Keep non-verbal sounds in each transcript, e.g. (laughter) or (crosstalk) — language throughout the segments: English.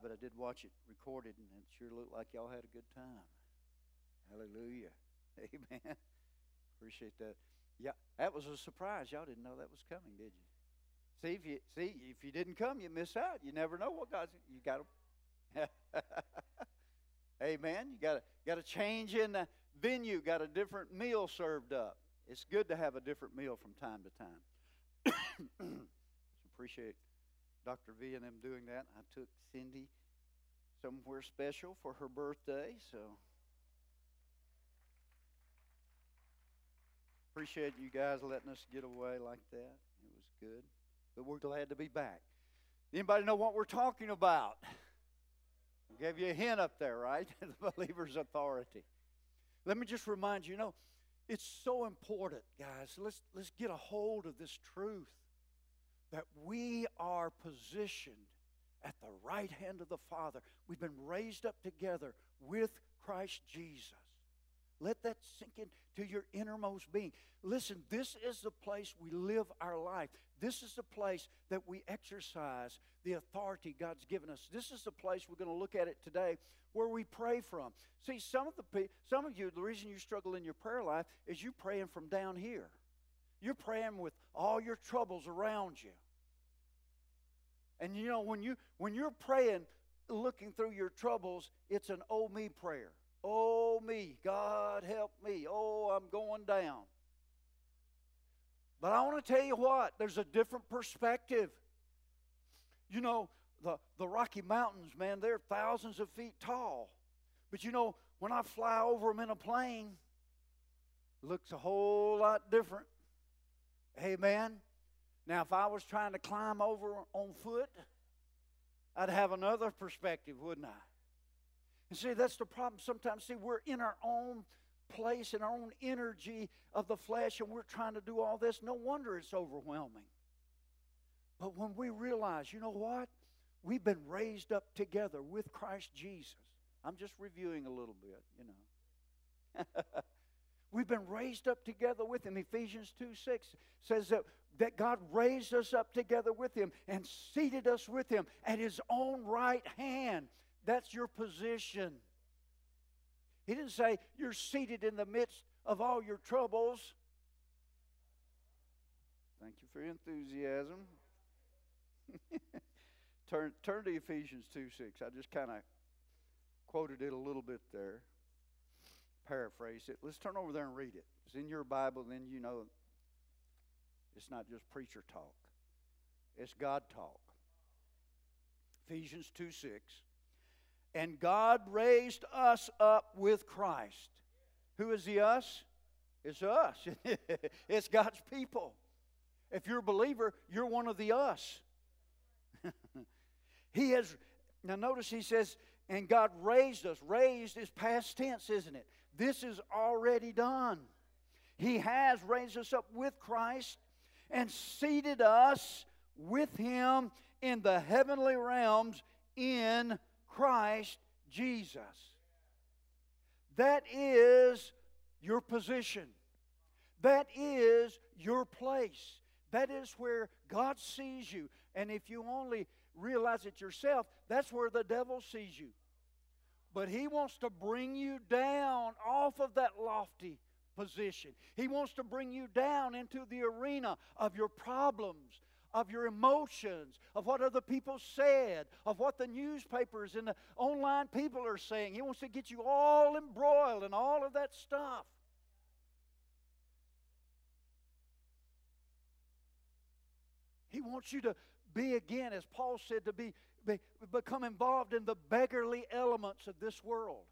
live, but I did watch it recorded, and it sure looked like y'all had a good time. Hallelujah. (laughs) Amen. Appreciate that. Yeah, that was a surprise. Y'all didn't know that was coming, did you? See if you see if you didn't come, you miss out. You never know what God's you got to. (laughs) Amen. You got to got a change in the venue. Got a different meal served up. It's good to have a different meal from time to time. (coughs) Appreciate Dr. V and them doing that. I took Cindy somewhere special for her birthday, so appreciate you guys letting us get away like that. It was good, but we're glad to be back. Anybody know what we're talking about? I gave you a hint up there, right? (laughs) the believer's authority. Let me just remind you, you know, it's so important, guys. Let's let's get a hold of this truth that we are positioned at the right hand of the Father. We've been raised up together with Christ Jesus. Let that sink into your innermost being. Listen, this is the place we live our life. This is the place that we exercise the authority God's given us. This is the place we're going to look at it today where we pray from. See, some of the some of you the reason you struggle in your prayer life is you're praying from down here. You're praying with all your troubles around you. And you know when you when you're praying looking through your troubles, it's an oh me prayer. Oh me, God help me. Oh, I'm going down. But I want to tell you what, there's a different perspective. You know, the, the Rocky Mountains, man, they're thousands of feet tall. But you know, when I fly over them in a plane, it looks a whole lot different. Hey, Amen. Now, if I was trying to climb over on foot, I'd have another perspective, wouldn't I? And see, that's the problem. Sometimes, see, we're in our own place, in our own energy of the flesh, and we're trying to do all this. No wonder it's overwhelming. But when we realize, you know what? We've been raised up together with Christ Jesus. I'm just reviewing a little bit, you know. (laughs) We've been raised up together with him. Ephesians 2 6 says that, that God raised us up together with him and seated us with him at his own right hand. That's your position. He didn't say you're seated in the midst of all your troubles. Thank you for your enthusiasm. (laughs) turn, turn to Ephesians 2 6. I just kind of quoted it a little bit there, paraphrase it. Let's turn over there and read it. It's in your Bible, then you know it's not just preacher talk, it's God talk. Ephesians 2 6. And God raised us up with Christ. Who is the us? It's us. (laughs) it's God's people. If you're a believer, you're one of the us. (laughs) he has, now notice he says, and God raised us. Raised is past tense, isn't it? This is already done. He has raised us up with Christ and seated us with Him in the heavenly realms in Christ Jesus. That is your position. That is your place. That is where God sees you. And if you only realize it yourself, that's where the devil sees you. But he wants to bring you down off of that lofty position. He wants to bring you down into the arena of your problems, of your emotions, of what other people said, of what the newspapers and the online people are saying. He wants to get you all embroiled in all of that stuff. He wants you to be again, as Paul said, to be, be become involved in the beggarly elements of this world.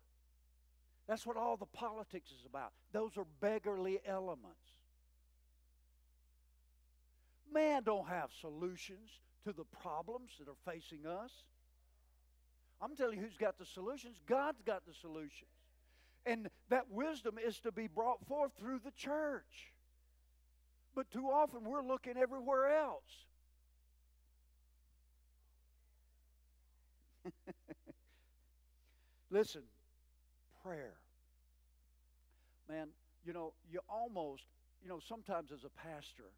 That's what all the politics is about. Those are beggarly elements. Man don't have solutions to the problems that are facing us. I'm telling you who's got the solutions. God's got the solutions. And that wisdom is to be brought forth through the church. But too often we're looking everywhere else. (laughs) Listen, prayer. Man, you know, you almost, you know, sometimes as a pastor,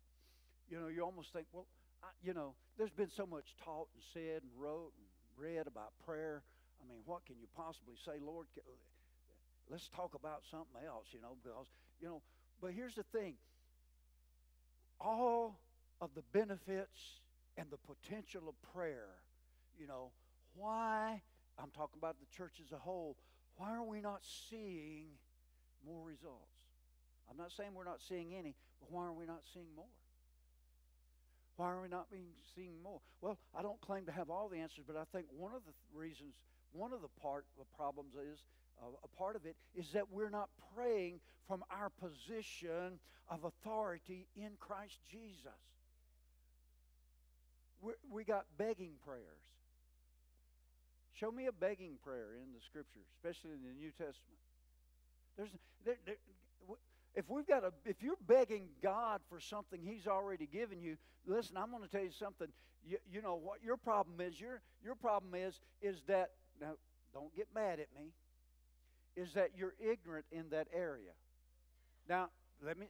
you know, you almost think, well, I, you know, there's been so much taught and said and wrote and read about prayer. I mean, what can you possibly say, Lord? Let's talk about something else, you know, because, you know, but here's the thing all of the benefits and the potential of prayer, you know, why, I'm talking about the church as a whole, why are we not seeing more results? I'm not saying we're not seeing any, but why are we not seeing more? Why are we not being seeing more? Well, I don't claim to have all the answers, but I think one of the reasons, one of the part of problems is uh, a part of it is that we're not praying from our position of authority in Christ Jesus. We're, we got begging prayers. Show me a begging prayer in the Scripture, especially in the New Testament. There's, there, there, if we've got a, if you're begging God for something He's already given you, listen, I'm going to tell you something. You, you know what your problem is? Your your problem is is that now don't get mad at me. Is that you're ignorant in that area? Now let me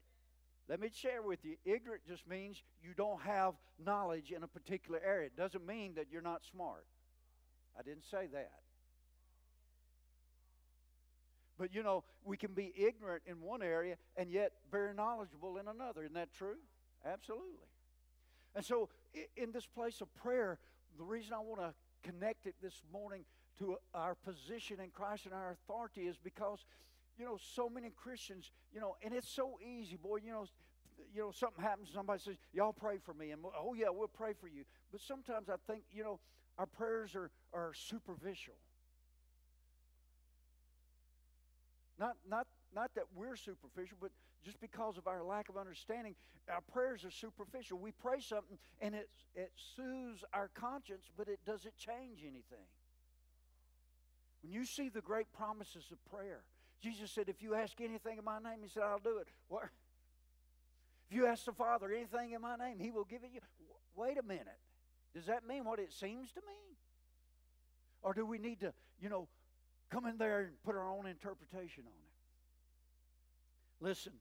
let me share with you. Ignorant just means you don't have knowledge in a particular area. It doesn't mean that you're not smart. I didn't say that. But you know, we can be ignorant in one area and yet very knowledgeable in another. Isn't that true? Absolutely. And so, in this place of prayer, the reason I want to connect it this morning to our position in Christ and our authority is because, you know, so many Christians, you know, and it's so easy, boy, you know, you know, something happens, somebody says, Y'all pray for me, and oh, yeah, we'll pray for you. But sometimes I think, you know, our prayers are, are superficial. Not, not, not that we're superficial, but just because of our lack of understanding, our prayers are superficial. We pray something and it, it soothes our conscience, but it doesn't change anything. When you see the great promises of prayer, Jesus said, If you ask anything in my name, He said, I'll do it. What? If you ask the Father anything in my name, He will give it you. Wait a minute. Does that mean what it seems to mean? Or do we need to, you know, come in there and put our own interpretation on it. Listen,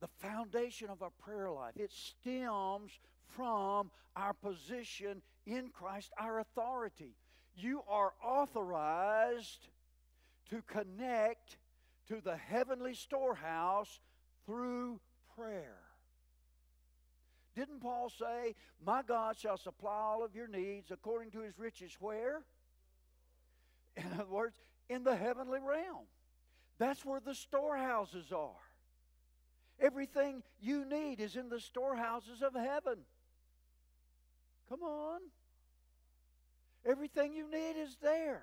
the foundation of our prayer life, it stems from our position in Christ, our authority. You are authorized to connect to the heavenly storehouse through prayer. Didn't Paul say, My God shall supply all of your needs according to his riches where? In other words, in the heavenly realm. That's where the storehouses are. Everything you need is in the storehouses of heaven. Come on. Everything you need is there.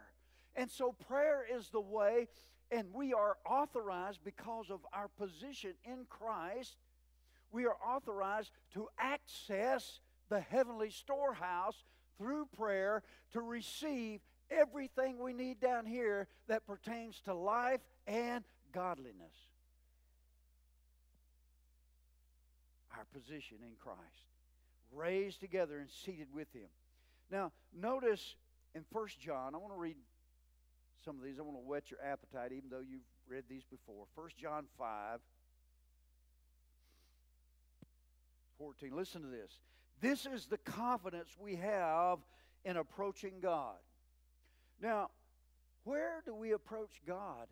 And so prayer is the way, and we are authorized because of our position in Christ. We are authorized to access the heavenly storehouse through prayer to receive everything we need down here that pertains to life and godliness. Our position in Christ, raised together and seated with Him. Now, notice in First John, I want to read some of these. I want to whet your appetite, even though you've read these before. First John 5 14. Listen to this. This is the confidence we have in approaching God. Now, where do we approach God?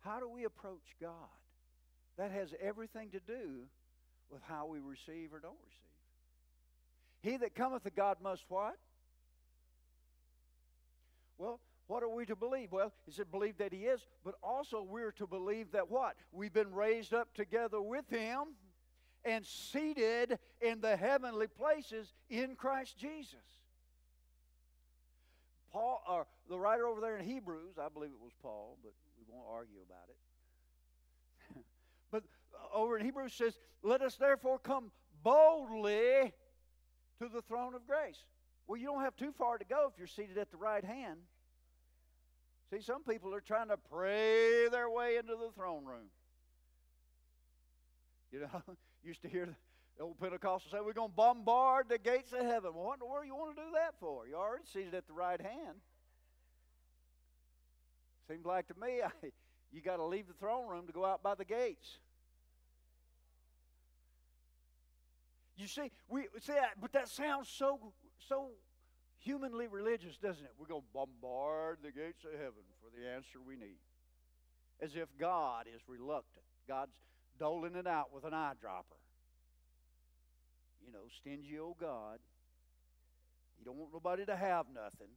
How do we approach God? That has everything to do with how we receive or don't receive. He that cometh to God must what? Well, what are we to believe? Well, he said, believe that he is, but also we're to believe that what? We've been raised up together with him and seated in the heavenly places in Christ Jesus. Paul, or the writer over there in Hebrews, I believe it was Paul, but we won't argue about it. (laughs) but uh, over in Hebrews says, Let us therefore come boldly to the throne of grace. Well, you don't have too far to go if you're seated at the right hand. See, some people are trying to pray their way into the throne room. You know, (laughs) used to hear the old Pentecostal say, We're going to bombard the gates of heaven. Well, what in the world you want to do that for? You're already seated at the right hand. Seems like to me, (laughs) I, you got to leave the throne room to go out by the gates. You see, we see but that sounds so so humanly religious, doesn't it? We're going to bombard the gates of heaven for the answer we need. As if God is reluctant. God's doling it out with an eyedropper. You know, stingy old God. He don't want nobody to have nothing.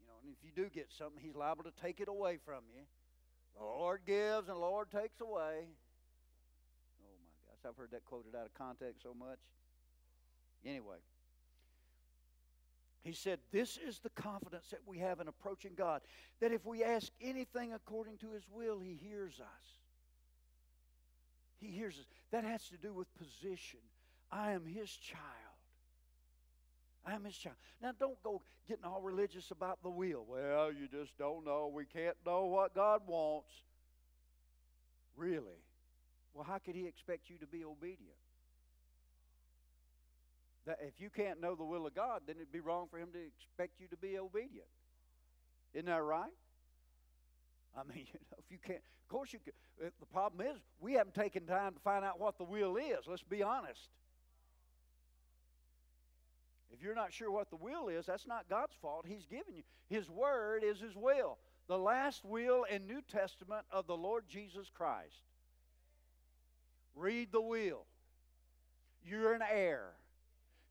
You know, and if you do get something, he's liable to take it away from you. The Lord gives and the Lord takes away. Oh my gosh, I've heard that quoted out of context so much. Anyway, he said, This is the confidence that we have in approaching God, that if we ask anything according to his will, he hears us. He hears us. That has to do with position. I am his child. I am his child. Now, don't go getting all religious about the will. Well, you just don't know. We can't know what God wants. Really? Well, how could he expect you to be obedient? That if you can't know the will of God, then it'd be wrong for him to expect you to be obedient. Isn't that right? I mean, (laughs) you know, if you can't, of course you can. Uh, the problem is we haven't taken time to find out what the will is. Let's be honest. If you're not sure what the will is, that's not God's fault. He's given you. His word is His will. The last will in New Testament of the Lord Jesus Christ. Read the will. You're an heir.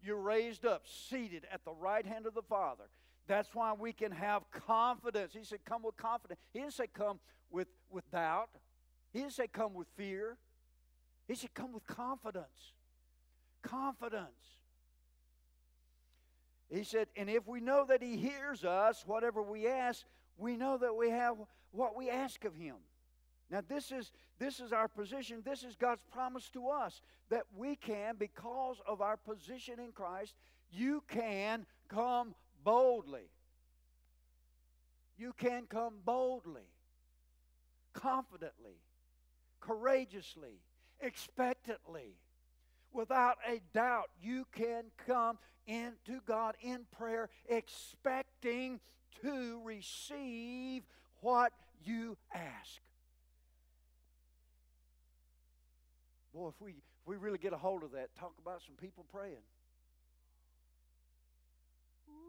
You're raised up, seated at the right hand of the Father. That's why we can have confidence. He said, Come with confidence. He didn't say, Come with, with doubt. He didn't say, Come with fear. He said, Come with confidence. Confidence. He said, And if we know that He hears us, whatever we ask, we know that we have what we ask of Him. Now, this is, this is our position. This is God's promise to us that we can, because of our position in Christ, you can come boldly. You can come boldly, confidently, courageously, expectantly. Without a doubt, you can come into God in prayer expecting to receive what you ask. Boy, if we, if we really get a hold of that, talk about some people praying.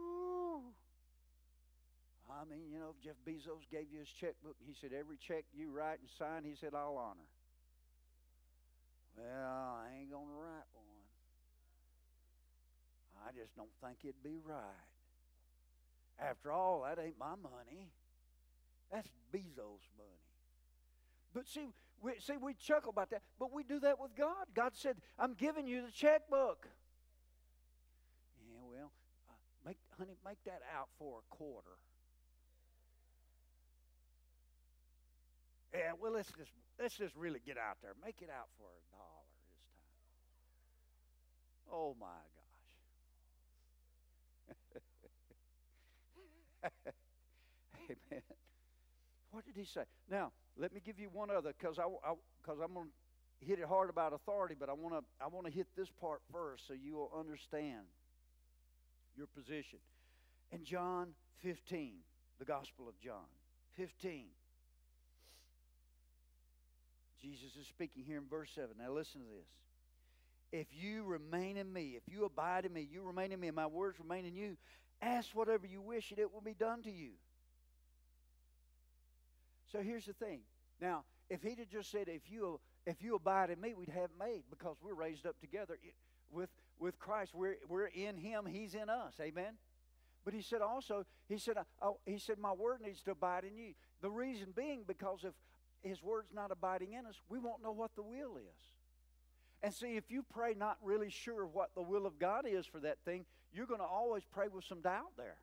Ooh. I mean, you know, if Jeff Bezos gave you his checkbook, he said, every check you write and sign, he said, I'll honor. Well, I ain't going to write one. I just don't think it'd be right. After all, that ain't my money. That's Bezos' money. But see, we, see, we chuckle about that, but we do that with God. God said, I'm giving you the checkbook. Make, honey, make that out for a quarter. Yeah, well, let's just let's just really get out there. Make it out for a dollar this time. Oh my gosh. (laughs) Amen. What did he say? Now, let me give you one other because I, I, cause I'm going to hit it hard about authority, but I want to I want to hit this part first so you will understand your position. In John 15, the Gospel of John 15, Jesus is speaking here in verse 7. Now listen to this. If you remain in me, if you abide in me, you remain in me, and my words remain in you, ask whatever you wish, and it will be done to you. So here's the thing. Now, if he'd have just said, if you, if you abide in me, we'd have made because we're raised up together with, with Christ. We're, we're in him, he's in us. Amen? But he said also, he said, oh, he said, my word needs to abide in you. The reason being because if his word's not abiding in us, we won't know what the will is. And see, if you pray not really sure what the will of God is for that thing, you're going to always pray with some doubt there.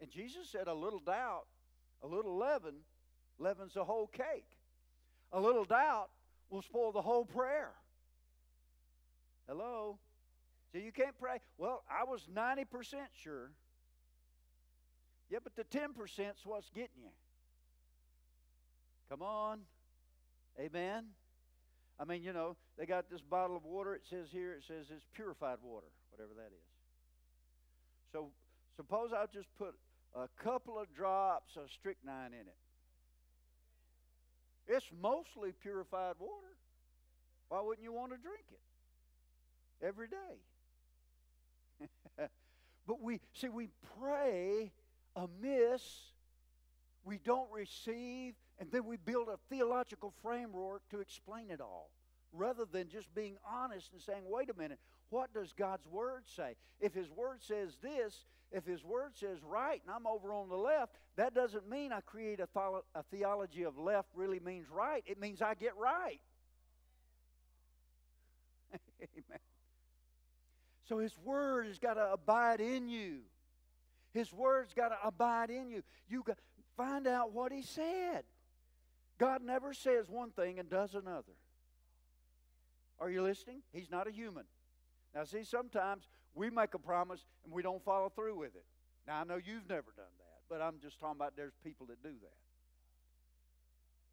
And Jesus said, a little doubt a little leaven leavens the whole cake. A little doubt will spoil the whole prayer. Hello? So you can't pray. Well, I was 90% sure. Yeah, but the 10% is what's getting you. Come on. Amen. I mean, you know, they got this bottle of water. It says here, it says it's purified water, whatever that is. So suppose I just put a couple of drops of strychnine in it. It's mostly purified water. Why wouldn't you want to drink it every day? (laughs) but we see we pray amiss, we don't receive, and then we build a theological framework to explain it all rather than just being honest and saying, wait a minute, what does God's Word say? If His Word says this, if His Word says right, and I'm over on the left, that doesn't mean I create a, a theology of left really means right. It means I get right. (laughs) Amen. So His Word has got to abide in you. His Word's got to abide in you. You got, find out what He said. God never says one thing and does another. Are you listening? He's not a human. Now, see, sometimes we make a promise and we don't follow through with it. Now, I know you've never done that, but I'm just talking about there's people that do that.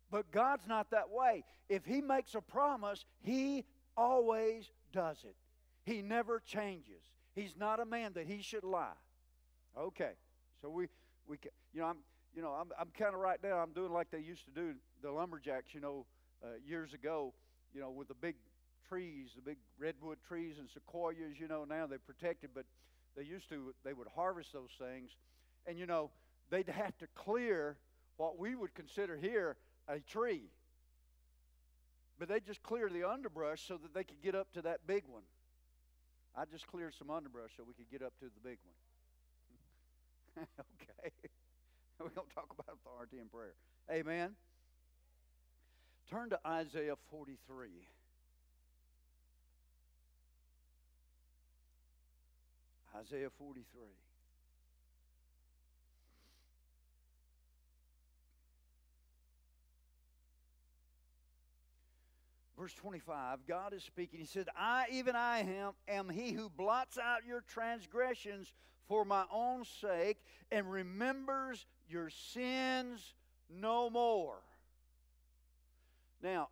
But God's not that way. If He makes a promise, He always does it. He never changes. He's not a man that He should lie. Okay, so we we you know I'm you know I'm I'm kind of right now I'm doing like they used to do the lumberjacks you know uh, years ago you know with the big trees, the big redwood trees and sequoias, you know, now they're protected, but they used to, they would harvest those things. And, you know, they'd have to clear what we would consider here a tree. But they just clear the underbrush so that they could get up to that big one. I just cleared some underbrush so we could get up to the big one. (laughs) okay. (laughs) We're going to talk about authority and prayer. Amen. Turn to Isaiah 43. Isaiah 43. Verse 25, God is speaking. He said, I, even I am, am he who blots out your transgressions for my own sake and remembers your sins no more. Now,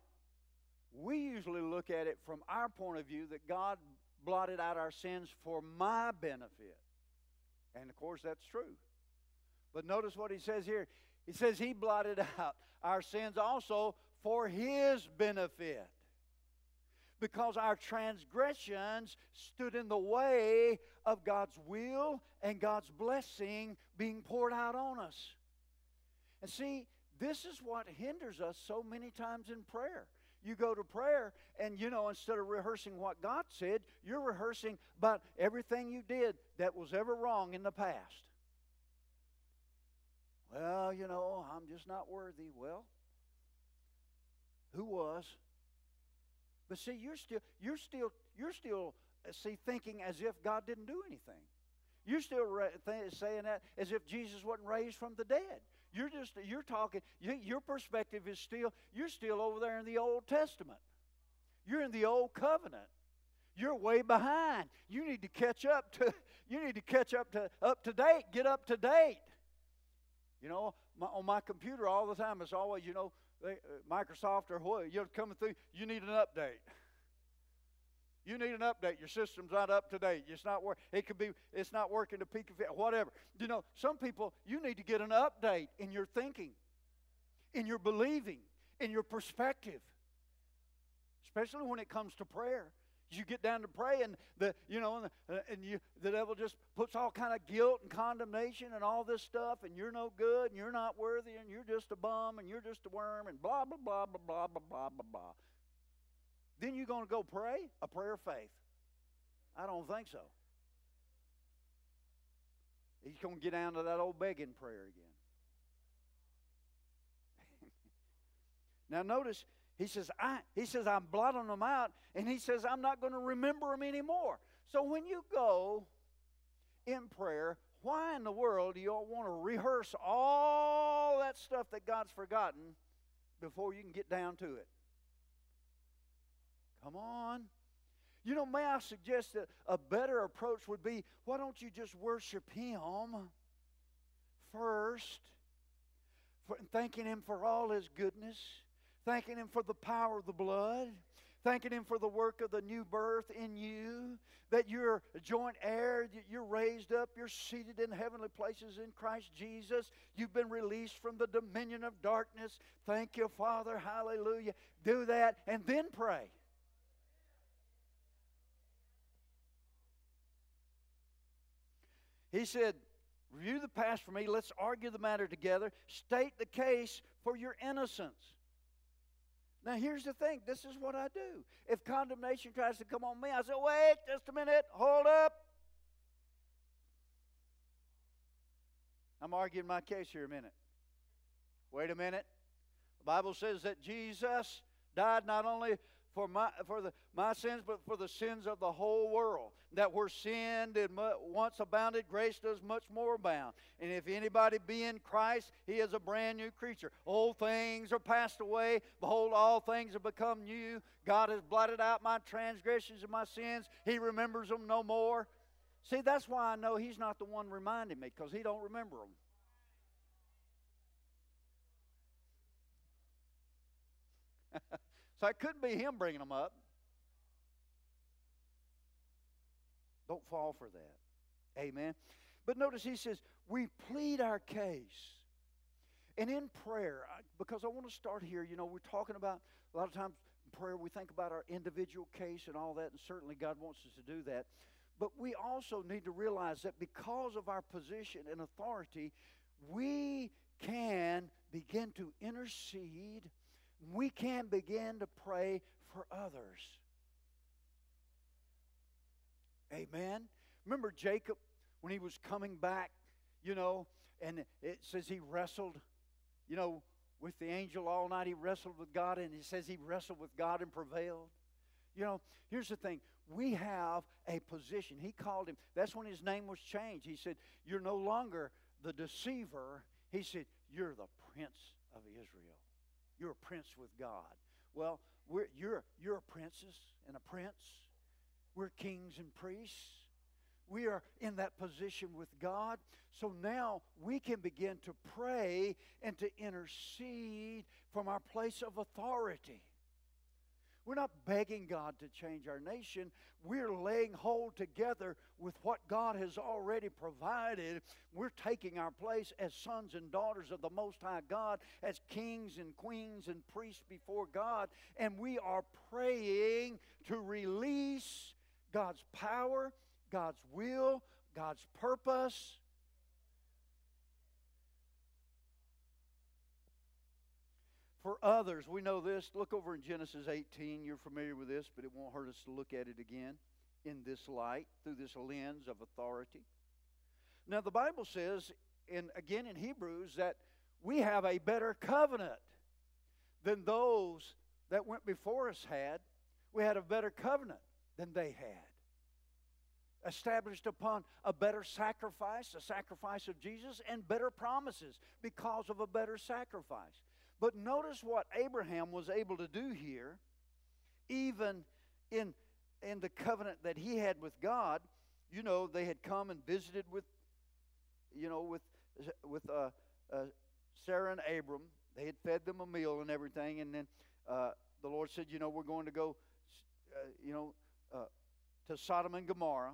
we usually look at it from our point of view that God blotted out our sins for my benefit. And of course, that's true. But notice what he says here. He says he blotted (laughs) out our sins also for his benefit. Because our transgressions stood in the way of God's will and God's blessing being poured out on us. And see, this is what hinders us so many times in prayer. You go to prayer, and you know, instead of rehearsing what God said, you're rehearsing about everything you did that was ever wrong in the past. Well, you know, I'm just not worthy. Well, who was? But see, you're still, you're still, you're still, uh, see, thinking as if God didn't do anything. You're still saying that as if Jesus wasn't raised from the dead. You're just you're talking. You, your perspective is still you're still over there in the Old Testament. You're in the Old Covenant. You're way behind. You need to catch up to. (laughs) You need to catch up to up to date. Get up to date. You know, my, on my computer all the time it's always you know uh, Microsoft or what you're coming through. You need an update. You need an update. Your system's not up to date. It's not work. It could be. It's not working to peak of whatever. You know, some people you need to get an update in your thinking, in your believing, in your perspective. Especially when it comes to prayer. You get down to pray, and the you know, and, the, uh, and you the devil just puts all kind of guilt and condemnation and all this stuff, and you're no good, and you're not worthy, and you're just a bum, and you're just a worm, and blah blah blah blah blah blah blah blah blah. Then you're going to go pray a prayer of faith. I don't think so. He's going to get down to that old begging prayer again. (laughs) now notice he says I he says I'm blotting them out and he says I'm not going to remember them anymore. So when you go in prayer, why in the world do you all want to rehearse all that stuff that God's forgotten before you can get down to it? Come on. You know, may I suggest that a better approach would be why don't you just worship Him first, for, thanking Him for all His goodness, thanking Him for the power of the blood, thanking Him for the work of the new birth in you, that you're a joint heir, you're raised up, you're seated in heavenly places in Christ Jesus, you've been released from the dominion of darkness. Thank you, Father. Hallelujah. Do that and then pray. He said, Review the past for me. Let's argue the matter together. State the case for your innocence. Now, here's the thing this is what I do. If condemnation tries to come on me, I say, wait just a minute, hold up. I'm arguing my case here a minute. Wait a minute. The Bible says that Jesus died not only for my for the my sins, but for the sins of the whole world. That where sin did once abounded, grace does much more abound. And if anybody be in Christ, he is a brand new creature. Old things are passed away. Behold, all things have become new. God has blotted out my transgressions and my sins. He remembers them no more. See, that's why I know he's not the one reminding me, because he don't remember them. (laughs) So it couldn't be him bringing them up. Don't fall for that. Amen. But notice he says, we plead our case. And in prayer, because I want to start here, you know, we're talking about a lot of times in prayer we think about our individual case and all that, and certainly God wants us to do that. But we also need to realize that because of our position and authority, we can begin to intercede we can begin to pray for others. Amen. Remember Jacob when he was coming back, you know, and it says he wrestled, you know, with the angel all night. He wrestled with God, and he says he wrestled with God and prevailed. You know, here's the thing we have a position. He called him, that's when his name was changed. He said, You're no longer the deceiver. He said, You're the prince of Israel. You're a prince with God. Well, you're, you're a princess and a prince. We're kings and priests. We are in that position with God. So now we can begin to pray and to intercede from our place of authority. We're not begging God to change our nation. We're laying hold together with what God has already provided. We're taking our place as sons and daughters of the Most High God, as kings and queens and priests before God, and we are praying to release God's power, God's will, God's purpose for others. We know this. Look over in Genesis 18. You're familiar with this, but it won't hurt us to look at it again in this light, through this lens of authority. Now, the Bible says, in, again in Hebrews, that we have a better covenant than those that went before us had. We had a better covenant than they had. Established upon a better sacrifice, a sacrifice of Jesus, and better promises because of a better sacrifice. But notice what Abraham was able to do here, even in, in the covenant that he had with God. You know, they had come and visited with, you know, with, with uh, uh, Sarah and Abram. They had fed them a meal and everything. And then uh, the Lord said, you know, we're going to go, uh, you know, uh, to Sodom and Gomorrah.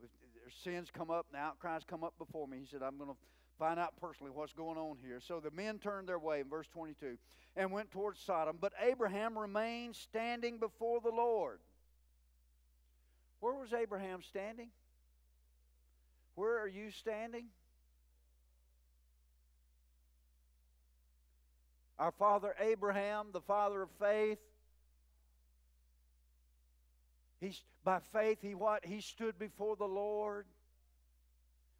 Their sins come up, and the outcries come up before me. He said, I'm going to find out personally what's going on here. So the men turned their way in verse 22 and went towards Sodom, but Abraham remained standing before the Lord. Where was Abraham standing? Where are you standing? Our father Abraham, the father of faith, He's, by faith, he what? He stood before the Lord.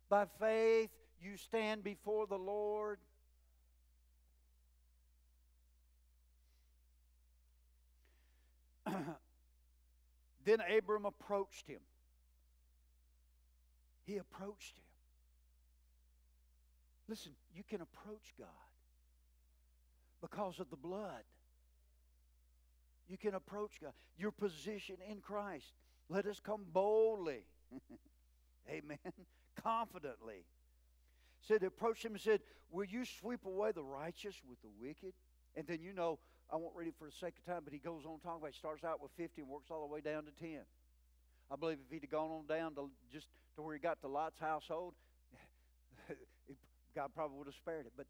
By faith, you stand before the Lord. (clears throat) then Abram approached him. He approached him. Listen, you can approach God because of the blood. You can approach God. Your position in Christ. Let us come boldly. (laughs) Amen. Confidently. Said, approached him and said, Will you sweep away the righteous with the wicked? And then you know, I won't read it for the sake of time, but he goes on talking about it. starts out with 50 and works all the way down to 10. I believe if he'd have gone on down to just to where he got to Lot's household, (laughs) God probably would have spared it. But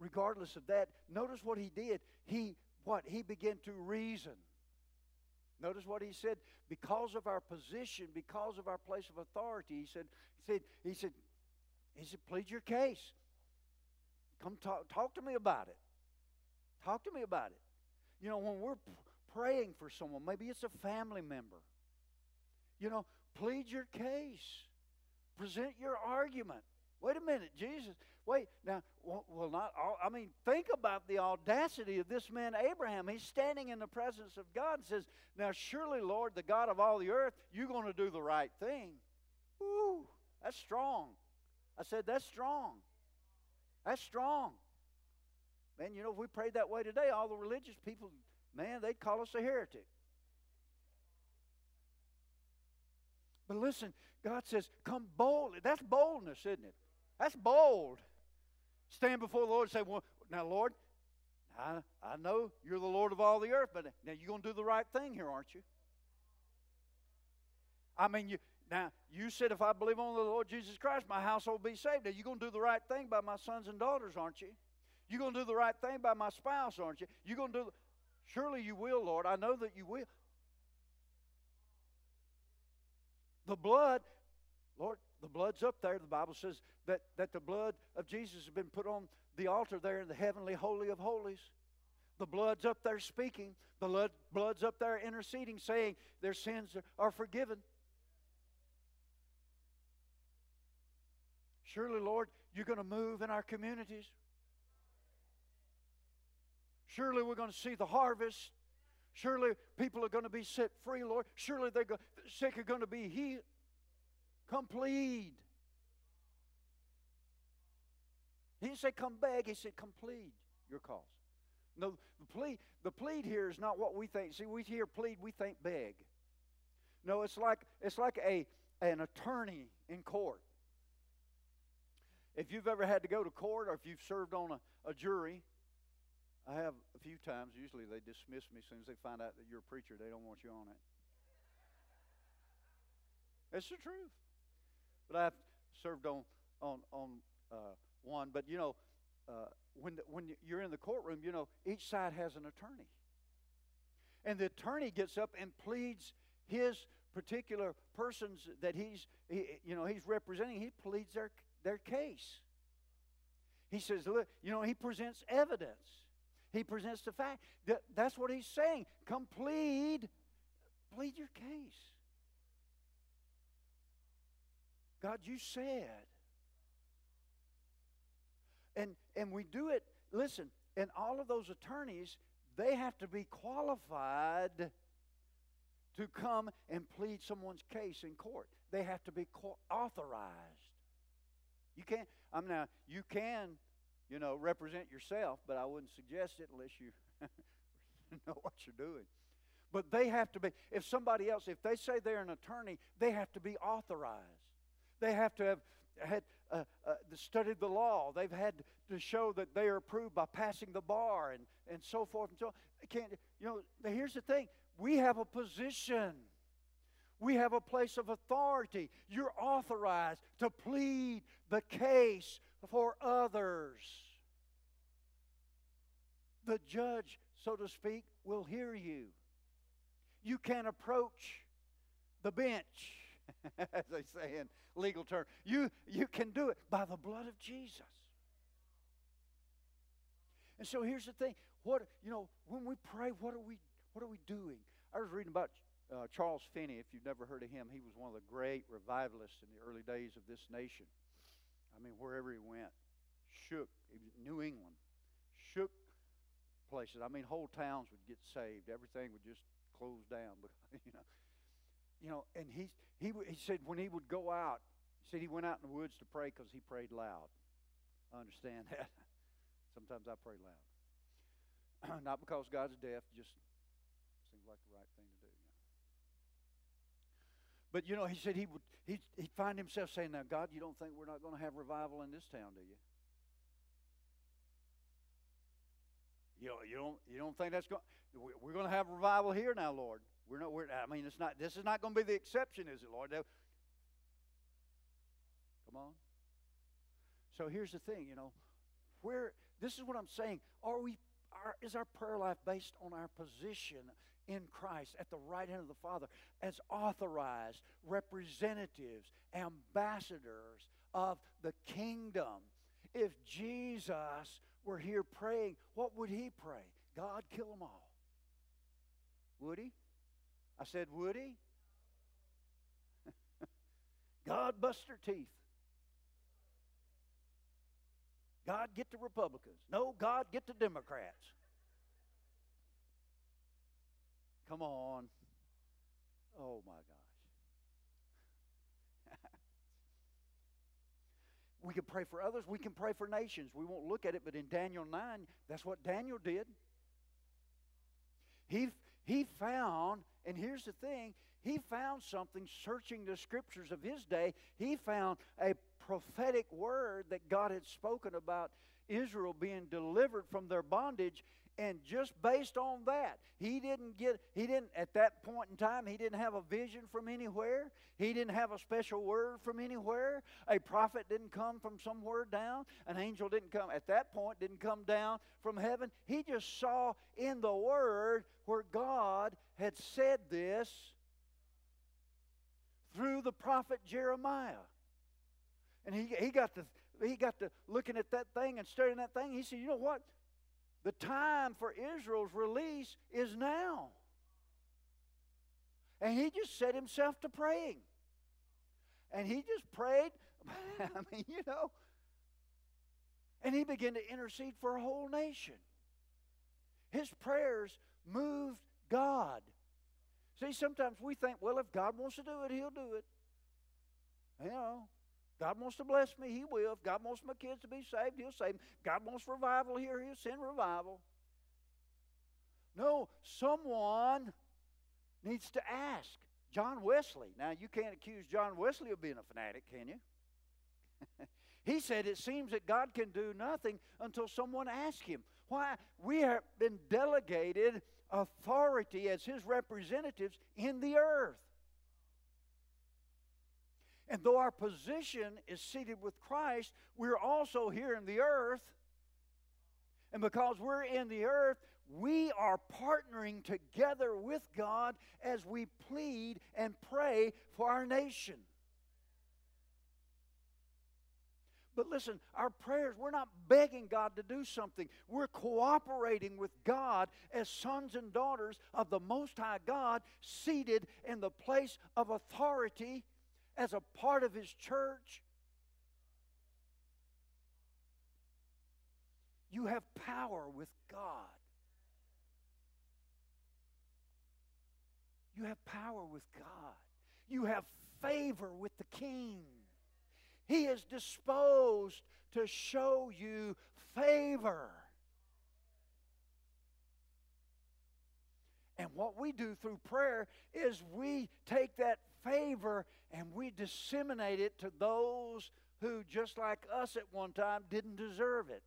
regardless of that, notice what he did. He what? He began to reason. Notice what he said. Because of our position, because of our place of authority, he said, he said, he said, he said, plead your case. Come talk, talk to me about it. Talk to me about it. You know, when we're praying for someone, maybe it's a family member. You know, plead your case. Present your argument. Wait a minute, Jesus. Wait, now, well, not all. I mean, think about the audacity of this man, Abraham. He's standing in the presence of God and says, Now, surely, Lord, the God of all the earth, you're going to do the right thing. Ooh, that's strong. I said, That's strong. That's strong. Man, you know, if we prayed that way today, all the religious people, man, they'd call us a heretic. But listen, God says, Come boldly. That's boldness, isn't it? That's bold. Stand before the Lord and say, Well, now, Lord, I, I know you're the Lord of all the earth, but now you're going to do the right thing here, aren't you? I mean, you now you said if I believe on the Lord Jesus Christ, my household will be saved. Now you're going to do the right thing by my sons and daughters, aren't you? You're going to do the right thing by my spouse, aren't you? You're going to do. The, surely you will, Lord. I know that you will. The blood, Lord, the blood's up there. The Bible says that, that the blood of Jesus has been put on the altar there in the heavenly holy of holies. The blood's up there speaking. The blood, blood's up there interceding, saying their sins are forgiven. Surely, Lord, you're going to move in our communities. Surely we're going to see the harvest. Surely people are going to be set free, Lord. Surely they're go- the sick are going to be healed. Come plead. He didn't say come beg, he said come plead your cause. No, the plead, the plead here is not what we think. See, we hear plead, we think beg. No, it's like it's like a an attorney in court. If you've ever had to go to court or if you've served on a, a jury, I have a few times. Usually they dismiss me as soon as they find out that you're a preacher. They don't want you on it. It's the truth. But I've served on on on uh, one. But you know, uh, when the, when you're in the courtroom, you know each side has an attorney, and the attorney gets up and pleads his particular persons that he's he, you know he's representing. He pleads their their case. He says, look, you know, he presents evidence. He presents the fact. That, that's what he's saying. Come plead, plead your case. God, you said. And and we do it, listen, and all of those attorneys, they have to be qualified to come and plead someone's case in court. They have to be authorized. You can't, I'm now, you can, you know, represent yourself, but I wouldn't suggest it unless you (laughs) know what you're doing. But they have to be, if somebody else, if they say they're an attorney, they have to be authorized. They have to have had uh, uh, studied the law. They've had to show that they are approved by passing the bar and, and so forth and so on. Can't, you know, here's the thing we have a position. We have a place of authority. You're authorized to plead the case for others. The judge, so to speak, will hear you. You can approach the bench (laughs) as they say in legal terms. You, you can do it by the blood of Jesus. And so here's the thing. What you know, when we pray, what are we what are we doing? I was reading about uh, Charles Finney. If you've never heard of him, he was one of the great revivalists in the early days of this nation. I mean, wherever he went, shook. New England, shook places. I mean, whole towns would get saved. Everything would just close down. (laughs) You know, you know, and he, he, he said when he would go out, he said he went out in the woods to pray because he prayed loud. I understand (laughs) that. Sometimes I pray loud. (clears throat) Not because God's deaf, just seems like the right thing to do. But you know, he said he would he'd, he'd find himself saying, Now, God, you don't think we're not going to have revival in this town, do you? You don't, you don't, you don't think that's going? We're going to have revival here now, Lord. We're not. We're, I mean, it's not. This is not going to be the exception, is it, Lord? Come on. So here's the thing, you know, where this is what I'm saying. Are we? Are, is our prayer life based on our position in Christ at the right hand of the Father as authorized representatives, ambassadors of the kingdom? If Jesus were here praying, what would he pray? God, kill them all. Would he? I said, would he? (laughs) God, bust their teeth. God, get the Republicans. No, God, get the Democrats. Come on. Oh, my gosh. (laughs) We can pray for others. We can pray for nations. We won't look at it, but in Daniel 9, that's what Daniel did. He, he found, and here's the thing, he found something searching the scriptures of his day. He found a prophetic word that God had spoken about Israel being delivered from their bondage. And just based on that he didn't get he didn't at that point in time he didn't have a vision from anywhere. He didn't have a special word from anywhere. A prophet didn't come from somewhere down. An angel didn't come at that point didn't come down from heaven. He just saw in the word where god had said this through the prophet jeremiah and he, he got to he got to looking at that thing and studying that thing he said you know what the time for Israel's release is now. And he just set himself to praying. And he just prayed. (laughs) I mean, you know. And he began to intercede for a whole nation. His prayers moved God. See, sometimes we think, well, if God wants to do it, he'll do it. You know, God wants to bless me, He will. If God wants my kids to be saved, He'll save them. God wants revival here, He'll send revival. No, someone needs to ask. John Wesley. Now, you can't accuse John Wesley of being a fanatic, can you? (laughs) he said it seems that God can do nothing until someone asks him. Why? We have been delegated authority as his representatives in the earth. And though our position is seated with Christ, we're also here in the earth. And because we're in the earth, we are partnering together with God as we plead and pray for our nation. But listen, our prayers, we're not begging God to do something. We're cooperating with God as sons and daughters of the Most High God, seated in the place of authority as a part of His church. You have power with God. You have power with God. You have favor with the King. He is disposed to show you favor. And what we do through prayer is we take that favor and we disseminate it to those who, just like us at one time, didn't deserve it.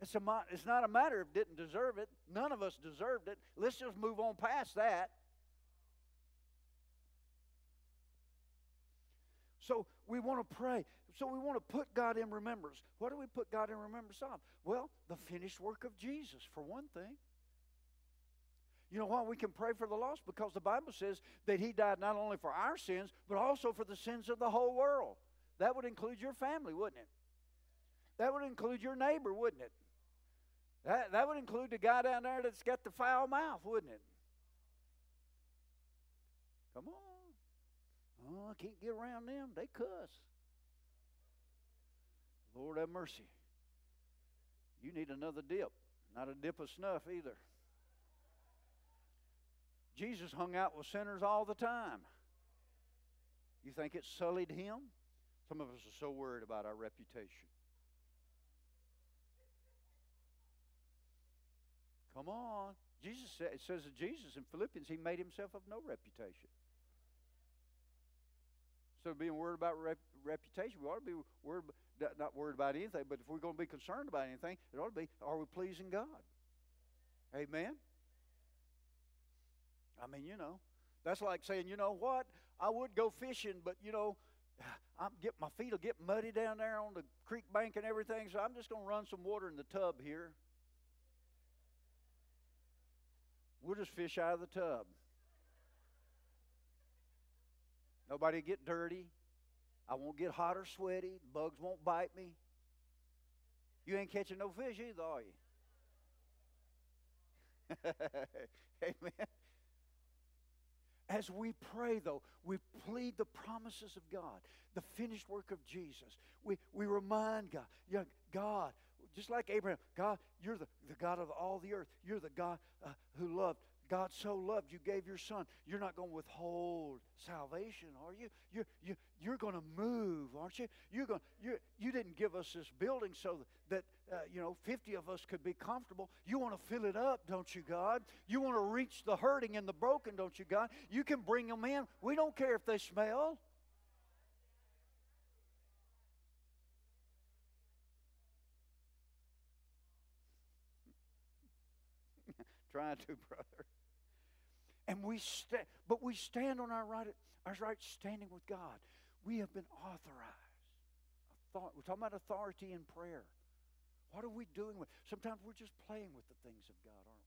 It's, a, it's not a matter of didn't deserve it. None of us deserved it. Let's just move on past that. So we want to pray. So we want to put God in remembrance. What do we put God in remembrance of? Well, the finished work of Jesus, for one thing. You know why we can pray for the lost? Because the Bible says that He died not only for our sins, but also for the sins of the whole world. That would include your family, wouldn't it? That would include your neighbor, wouldn't it? That, that would include the guy down there that's got the foul mouth, wouldn't it? Come on. Oh, I can't get around them. They cuss. Lord have mercy. You need another dip. Not a dip of snuff either. Jesus hung out with sinners all the time. You think it sullied him? Some of us are so worried about our reputation. Come on. Jesus said, it says of Jesus in Philippians, he made himself of no reputation. So being worried about rep, reputation, we ought to be worried, not worried about anything, but if we're going to be concerned about anything, it ought to be, are we pleasing God? Amen? I mean, you know, that's like saying, you know what, I would go fishing, but, you know, I'm get my feet will get muddy down there on the creek bank and everything, so I'm just going to run some water in the tub here. We'll just fish out of the tub. Nobody get dirty. I won't get hot or sweaty. Bugs won't bite me. You ain't catching no fish either, are you? (laughs) Amen. As we pray, though, we plead the promises of God, the finished work of Jesus. We, we remind God, yeah, God, just like Abraham, God, you're the, the God of all the earth. You're the God uh, who loved God so loved you, gave your son. You're not going to withhold salvation, are you? You're, you, you're going to move, aren't you? You're going, you you didn't give us this building so that, uh, you know, 50 of us could be comfortable. You want to fill it up, don't you, God? You want to reach the hurting and the broken, don't you, God? You can bring them in. We don't care if they smell. (laughs) Trying to, brother. And we stand, but we stand on our right, our right standing with God. We have been authorized. We're talking about authority in prayer. What are we doing with? Sometimes we're just playing with the things of God, aren't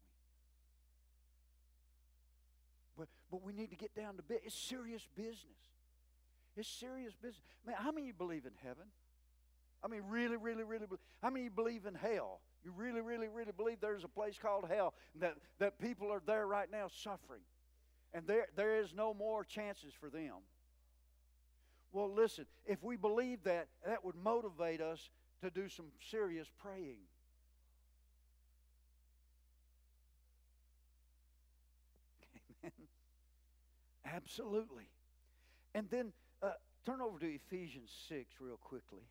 we? But but we need to get down to bit. It's serious business. It's serious business. Man, how many you believe in heaven? I mean, really, really, really. How many believe in hell? You really, really, really believe there's a place called hell, that, that people are there right now suffering, and there, there is no more chances for them. Well, listen, if we believe that, that would motivate us to do some serious praying. Amen. Absolutely. And then uh, turn over to Ephesians 6 real quickly.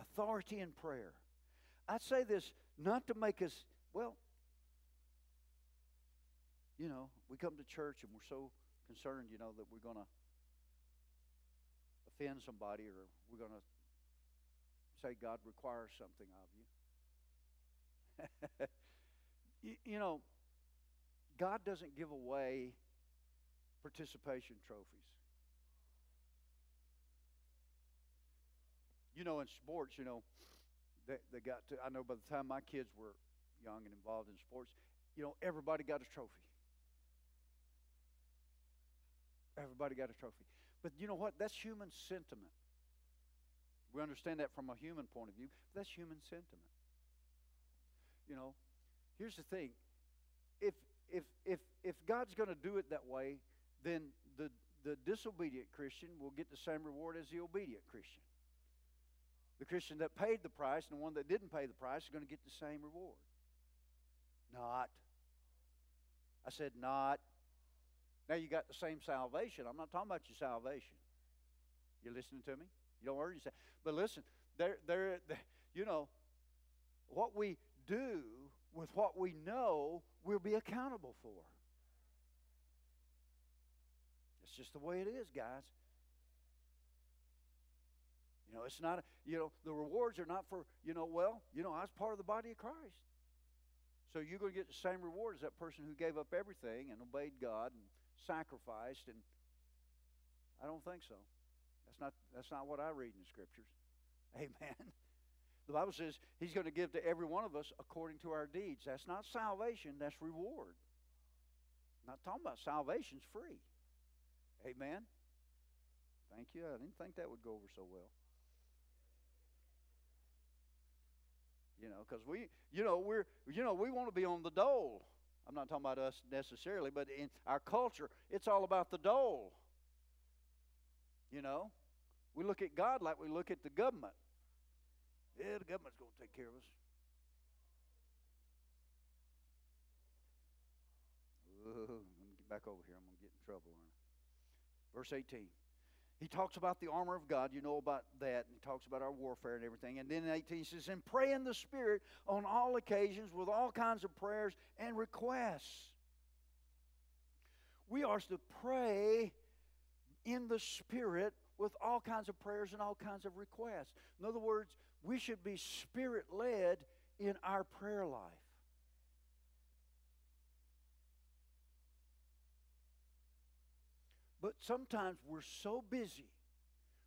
Authority in prayer. I say this not to make us, well, you know, we come to church and we're so concerned, you know, that we're going to offend somebody or we're going to say God requires something of you. (laughs) you. You know, God doesn't give away participation trophies. You know, in sports, you know, they, they got to, I know by the time my kids were young and involved in sports, you know, everybody got a trophy. Everybody got a trophy. But you know what? That's human sentiment. We understand that from a human point of view. That's human sentiment. You know, here's the thing. If if if if God's going to do it that way, then the the disobedient Christian will get the same reward as the obedient Christian. The Christian that paid the price and the one that didn't pay the price is going to get the same reward. Not. I said, not. Now you got the same salvation. I'm not talking about your salvation. You listening to me? You don't hear yourself. But listen, there, there, you know, what we do with what we know, we'll be accountable for. It's just the way it is, guys. You know, it's not, you know, the rewards are not for, you know, well, you know, I was part of the body of Christ. So you're going to get the same reward as that person who gave up everything and obeyed God and sacrificed and I don't think so. That's not that's not what I read in the scriptures. (laughs) Amen. The Bible says he's going to give to every one of us according to our deeds. That's not salvation, that's reward. I'm not talking about salvation's free. Amen. Thank you. I didn't think that would go over so well. You know, because we, you know, we're, you know, we want to be on the dole. I'm not talking about us necessarily, but in our culture, it's all about the dole. You know, we look at God like we look at the government. Yeah, the government's going to take care of us. Ooh, let me get back over here. I'm going to get in trouble, aren't I? Verse 18. He talks about the armor of God. You know about that. He talks about our warfare and everything. And then in 18, he says, And pray in the Spirit on all occasions with all kinds of prayers and requests. We are to pray in the Spirit with all kinds of prayers and all kinds of requests. In other words, we should be Spirit led in our prayer life. But sometimes we're so busy,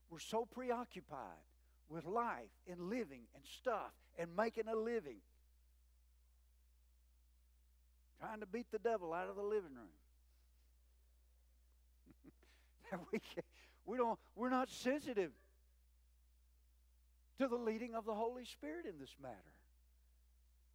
we're so preoccupied with life and living and stuff and making a living, trying to beat the devil out of the living room. (laughs) that we, we don't, we're not sensitive to the leading of the Holy Spirit in this matter.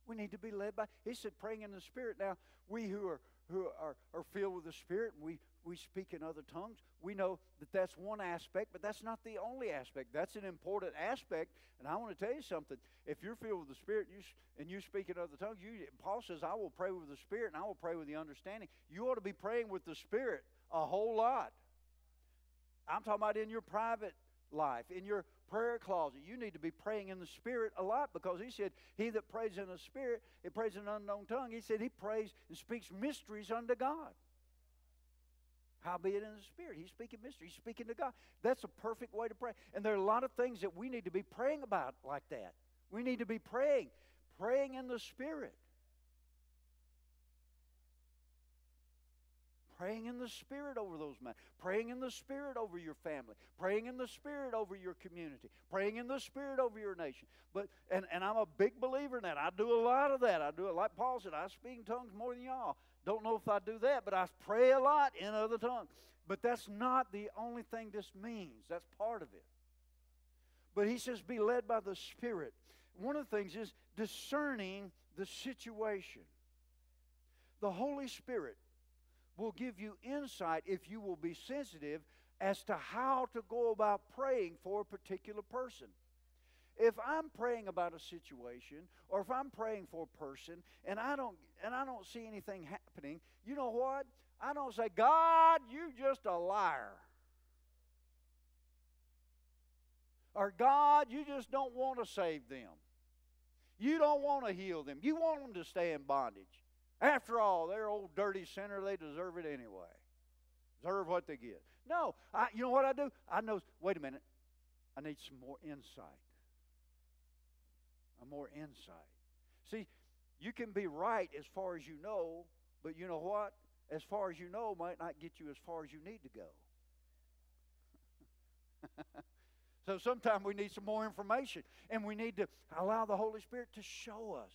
We need to be led by. He said, praying in the Spirit. Now, we who are who are, are filled with the Spirit, and we we speak in other tongues. We know that that's one aspect, but that's not the only aspect. That's an important aspect. And I want to tell you something. If you're filled with the Spirit you, and you speak in other tongues, you, Paul says, I will pray with the Spirit and I will pray with the understanding. You ought to be praying with the Spirit a whole lot. I'm talking about in your private life, in your prayer closet. You need to be praying in the Spirit a lot because he said, He that prays in the Spirit, he prays in an unknown tongue. He said he prays and speaks mysteries unto God. Howbeit in the Spirit. He's speaking mystery. He's speaking to God. That's a perfect way to pray. And there are a lot of things that we need to be praying about like that. We need to be praying, praying in the Spirit. Praying in the Spirit over those men. Praying in the Spirit over your family. Praying in the Spirit over your community. Praying in the Spirit over your nation. But and, and I'm a big believer in that. I do a lot of that. I do it like Paul said, I speak in tongues more than y'all. Don't know if I do that, but I pray a lot in other tongues. But that's not the only thing this means. That's part of it. But he says, be led by the Spirit. One of the things is discerning the situation. The Holy Spirit will give you insight if you will be sensitive as to how to go about praying for a particular person if I'm praying about a situation or if I'm praying for a person and I don't and I don't see anything happening, you know what? I don't say, God, you just a liar. Or God, you just don't want to save them. You don't want to heal them. You want them to stay in bondage. After all, they're old dirty sinner. They deserve it anyway. Deserve what they get. No, I, you know what I do? I know. Wait a minute. I need some more insight a more insight. See, you can be right as far as you know, but you know what? As far as you know might not get you as far as you need to go. (laughs) so sometimes we need some more information, and we need to allow the Holy Spirit to show us.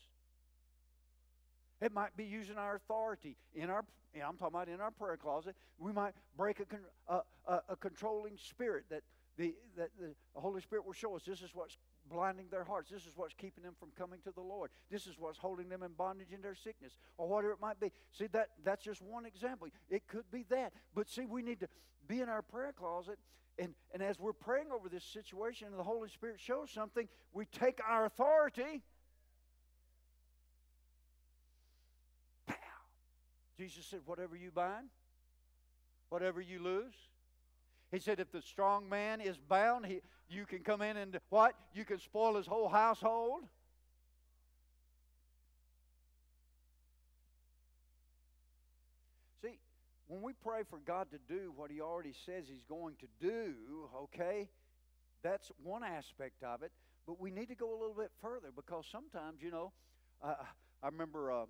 It might be using our authority in our. I'm talking about in our prayer closet. We might break a, a, a, controlling spirit that the that the Holy Spirit will show us. This is what's blinding their hearts. This is what's keeping them from coming to the Lord. This is what's holding them in bondage in their sickness or whatever it might be. See, that, that's just one example. It could be that. But see, we need to be in our prayer closet. And, and as we're praying over this situation and the Holy Spirit shows something, we take our authority. Jesus said, Whatever you bind, whatever you lose, he said, if the strong man is bound, he, you can come in and what? You can spoil his whole household. See, when we pray for God to do what he already says he's going to do, okay, that's one aspect of it. But we need to go a little bit further because sometimes, you know, uh, I remember uh,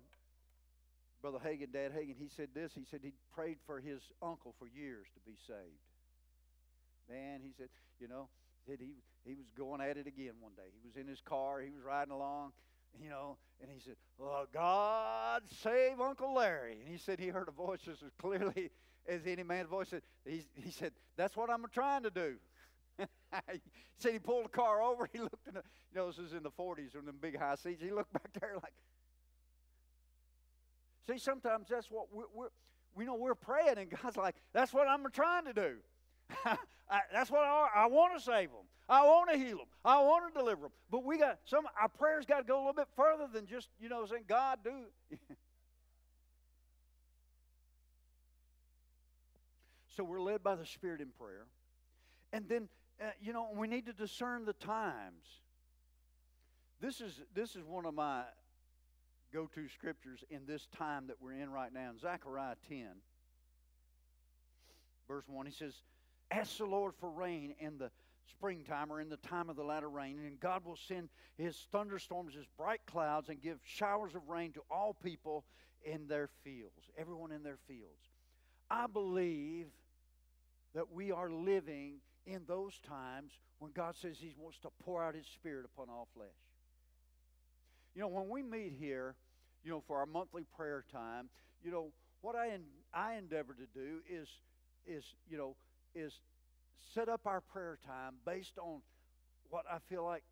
Brother Hagin, Dad Hagin, he said this. He said he prayed for his uncle for years to be saved. Man, he said, you know, said he he was going at it again one day. He was in his car, he was riding along, you know, and he said, "Oh God, save Uncle Larry." And he said he heard a voice just as clearly as any man's voice. He, he said, "That's what I'm trying to do." (laughs) he said he pulled the car over. He looked in the, you know, this is in the 40s in them big high seats. He looked back there like. See, sometimes that's what we're, we're we know we're praying, and God's like, "That's what I'm trying to do." (laughs) I, that's what I, I want to save them. I want to heal them. I want to deliver them. But we got some. Our prayers got to go a little bit further than just you know saying God do. (laughs) so we're led by the Spirit in prayer, and then, uh, you know, we need to discern the times. This is, this is one of my go to scriptures in this time that we're in right now. In Zechariah 10, verse 1, he says, Ask the Lord for rain in the springtime or in the time of the latter rain, and God will send his thunderstorms his bright clouds and give showers of rain to all people in their fields, everyone in their fields. I believe that we are living in those times when God says He wants to pour out His Spirit upon all flesh. You know, when we meet here, you know, for our monthly prayer time, you know, what I, I endeavor to do is, is, you know, is set up our prayer time based on what I feel like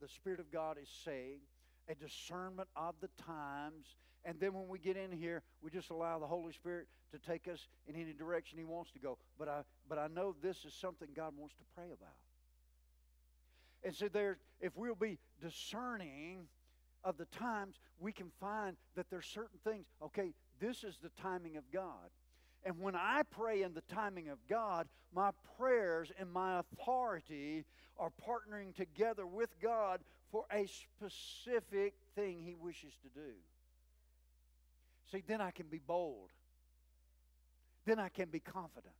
the Spirit of God is saying, a discernment of the times, and then when we get in here, we just allow the Holy Spirit to take us in any direction He wants to go. But I, but I know this is something God wants to pray about. And so there, if we'll be discerning of the times, we can find that there's certain things. Okay, this is the timing of God. And when I pray in the timing of God, my prayers and my authority are partnering together with God for a specific thing He wishes to do. See, then I can be bold. Then I can be confident.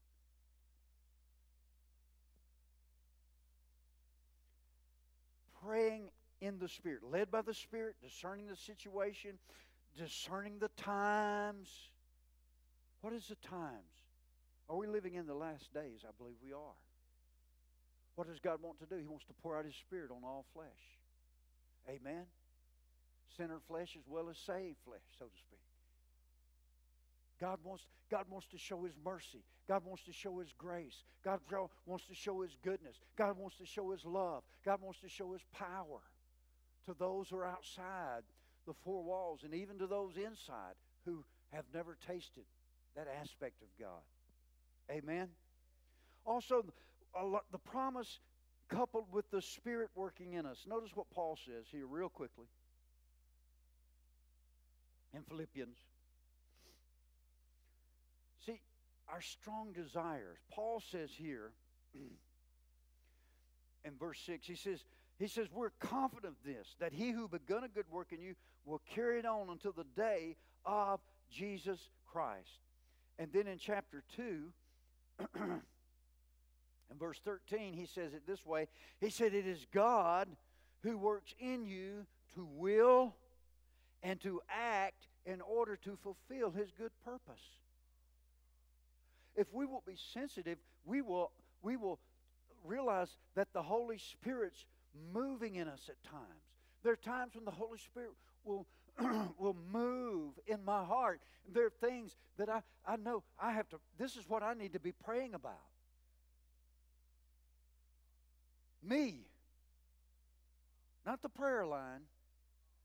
Praying in the Spirit, led by the Spirit, discerning the situation, discerning the times. What is the times? Are we living in the last days? I believe we are. What does God want to do? He wants to pour out His Spirit on all flesh. Amen? Sinner flesh as well as saved flesh, so to speak. God wants, God wants to show His mercy. God wants to show His grace. God wants to show His goodness. God wants to show His love. God wants to show His power to those who are outside the four walls and even to those inside who have never tasted that aspect of God. Amen. Also, lot, the promise coupled with the Spirit working in us. Notice what Paul says here, real quickly, in Philippians. See, our strong desires. Paul says here (clears throat) in verse 6, he says, he says, We're confident of this, that he who begun a good work in you will carry it on until the day of Jesus Christ. And then in chapter 2, (clears throat) in verse 13, he says it this way He said, It is God who works in you to will and to act in order to fulfill his good purpose. If we will be sensitive, we will, we will realize that the Holy Spirit's moving in us at times. There are times when the Holy Spirit will, (clears throat) will move in my heart. There are things that I, I know I have to, this is what I need to be praying about. Me. Not the prayer line.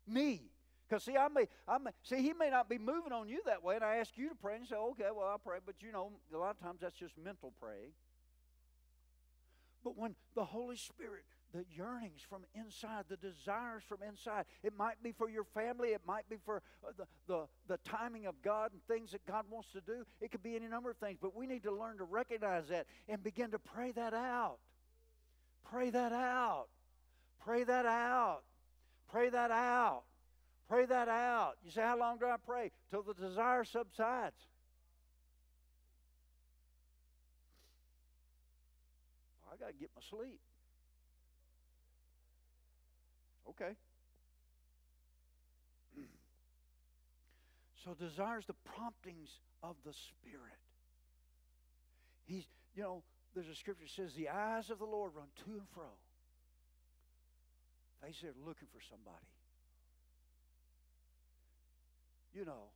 Me. Because see, I may, I may see he may not be moving on you that way, and I ask you to pray and say, okay, well I'll pray, but you know, a lot of times that's just mental praying. But when the Holy Spirit, the yearnings from inside, the desires from inside, it might be for your family, it might be for uh, the, the, the timing of God and things that God wants to do. It could be any number of things, but we need to learn to recognize that and begin to pray that out. Pray that out. Pray that out. Pray that out. Pray that out. You say, How long do I pray? Till the desire subsides. I got to get my sleep. Okay. so desires the promptings of the Spirit. He's, you know, there's a scripture that says, The eyes of the Lord run to and fro. They said, looking for somebody. You know,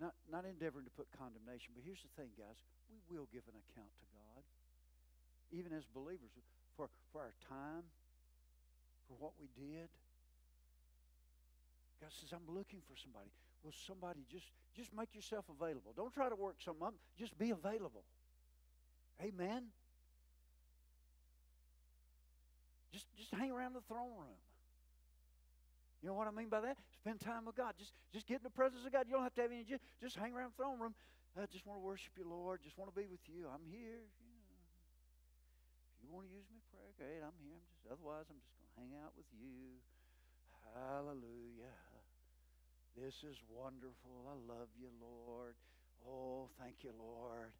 not, not endeavoring to put condemnation, but here's the thing, guys. We will give an account to God, even as believers, for, for our time, for what we did. God says, I'm looking for somebody. Will somebody just, just make yourself available? Don't try to work something up. Just be available. Amen. Just, just hang around the throne room. You know what I mean by that? Spend time with God. Just, just get in the presence of God. You don't have to have any. Just, just hang around the throne room. I just want to worship you, Lord. Just want to be with you. I'm here. You know. If you want to use me, pray. Okay, I'm here. I'm just otherwise I'm just hang out with you. Hallelujah. This is wonderful. I love you, Lord. Oh, thank you, Lord.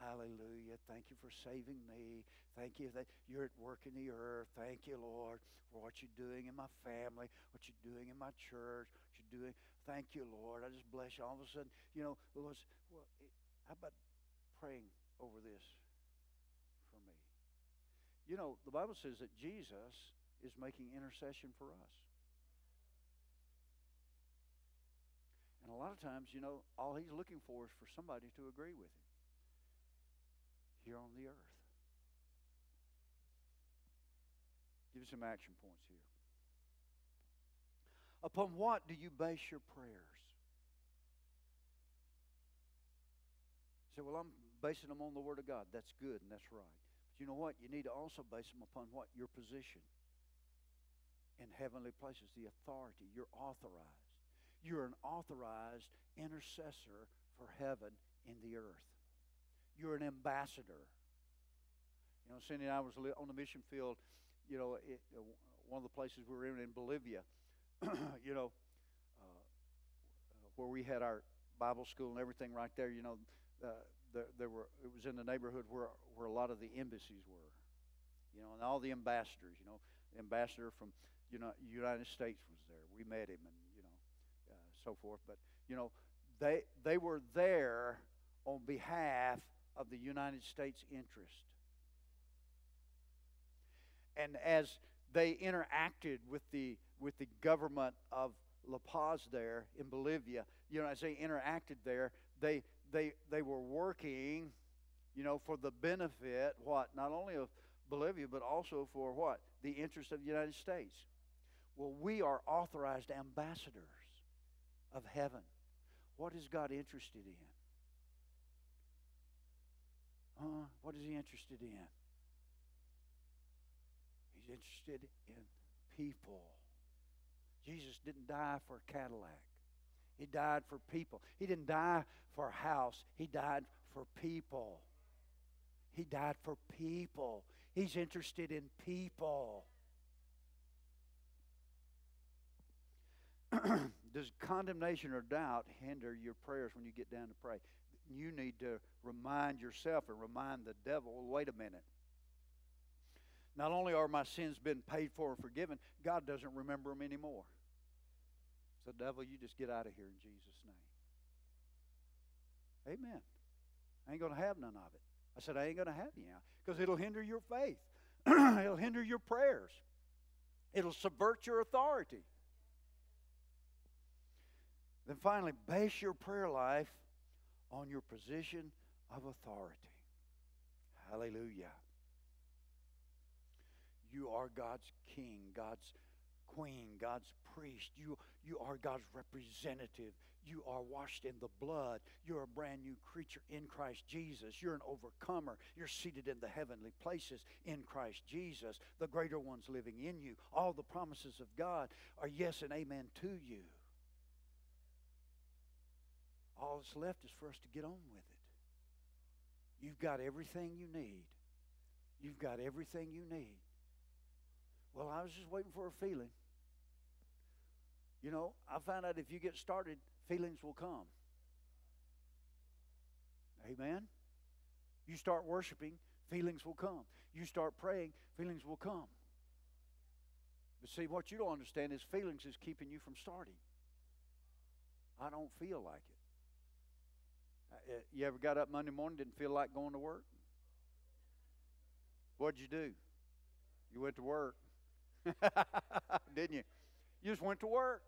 Hallelujah. Thank you for saving me. Thank you that you're at work in the earth. Thank you, Lord, for what you're doing in my family, what you're doing in my church, what you're doing. Thank you, Lord. I just bless you. All of a sudden, you know, Lord, well, it, how about praying over this for me? You know, the Bible says that Jesus is making intercession for us. And a lot of times, you know, all he's looking for is for somebody to agree with him here on the earth. Give you some action points here. Upon what do you base your prayers? You say, well, I'm basing them on the Word of God. That's good and that's right. But you know what? You need to also base them upon what? Your position in heavenly places, the authority. You're authorized. You're an authorized intercessor for heaven in the earth. You're an ambassador. You know, Cindy and I was on the mission field. You know, it, uh, one of the places we were in in Bolivia. (clears throat) you know, uh, where we had our Bible school and everything right there. You know, uh, there, there were it was in the neighborhood where where a lot of the embassies were. You know, and all the ambassadors. You know, the ambassador from you know United States was there. We met him and you know uh, so forth. But you know, they they were there on behalf of the United States interest. And as they interacted with the with the government of La Paz there in Bolivia, you know, as they interacted there, they they they were working, you know, for the benefit what not only of Bolivia but also for what the interest of the United States. Well, we are authorized ambassadors of heaven. What is God interested in? Huh? What is he interested in? He's interested in people. Jesus didn't die for a Cadillac. He died for people. He didn't die for a house. He died for people. He died for people. He's interested in people. (clears throat) Does condemnation or doubt hinder your prayers when you get down to pray? you need to remind yourself and remind the devil wait a minute. Not only are my sins been paid for and forgiven, God doesn't remember them anymore. So, devil, you just get out of here in Jesus' name. Amen. I ain't going to have none of it. I said, I ain't going to have you now because it'll hinder your faith, (clears throat) it'll hinder your prayers, it'll subvert your authority. Then finally, base your prayer life on your position of authority. Hallelujah. You are God's king, God's queen, God's priest. You, you are God's representative. You are washed in the blood. You're a brand new creature in Christ Jesus. You're an overcomer. You're seated in the heavenly places in Christ Jesus. The greater one's living in you. All the promises of God are yes and amen to you. All that's left is for us to get on with it. You've got everything you need. You've got everything you need. Well, I was just waiting for a feeling. You know, I found out if you get started, feelings will come. Amen. You start worshiping, feelings will come. You start praying, feelings will come. But see, what you don't understand is feelings is keeping you from starting. I don't feel like it. Uh, you ever got up Monday morning didn't feel like going to work? What'd you do? You went to work. (laughs) didn't you? You just went to work.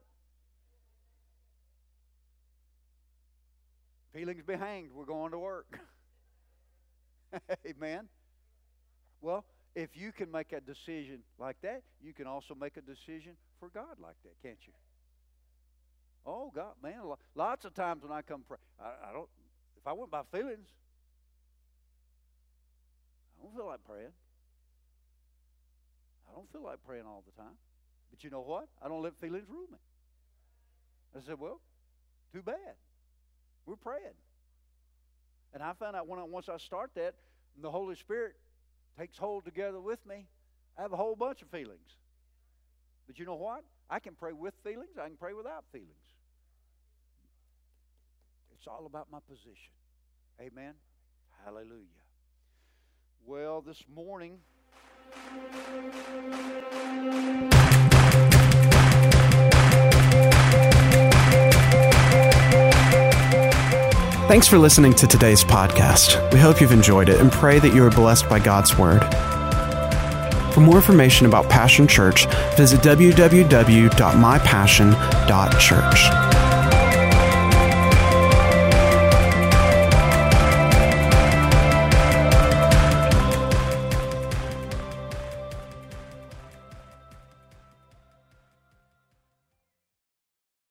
Feelings be hanged. We're going to work. (laughs) Amen. Well, if you can make a decision like that, you can also make a decision for God like that, can't you? Oh God, man! Lots of times when I come pray, I, I don't. If I went by feelings, I don't feel like praying. I don't feel like praying all the time. But you know what? I don't let feelings rule me. I said, well, too bad. We're praying. And I found out when I, once I start that, the Holy Spirit takes hold together with me, I have a whole bunch of feelings. But you know what? I can pray with feelings, I can pray without feelings. It's all about my position. Amen. Hallelujah. Well, this morning. Thanks for listening to today's podcast. We hope you've enjoyed it and pray that you are blessed by God's Word. For more information about Passion Church, visit www.mypassion.church.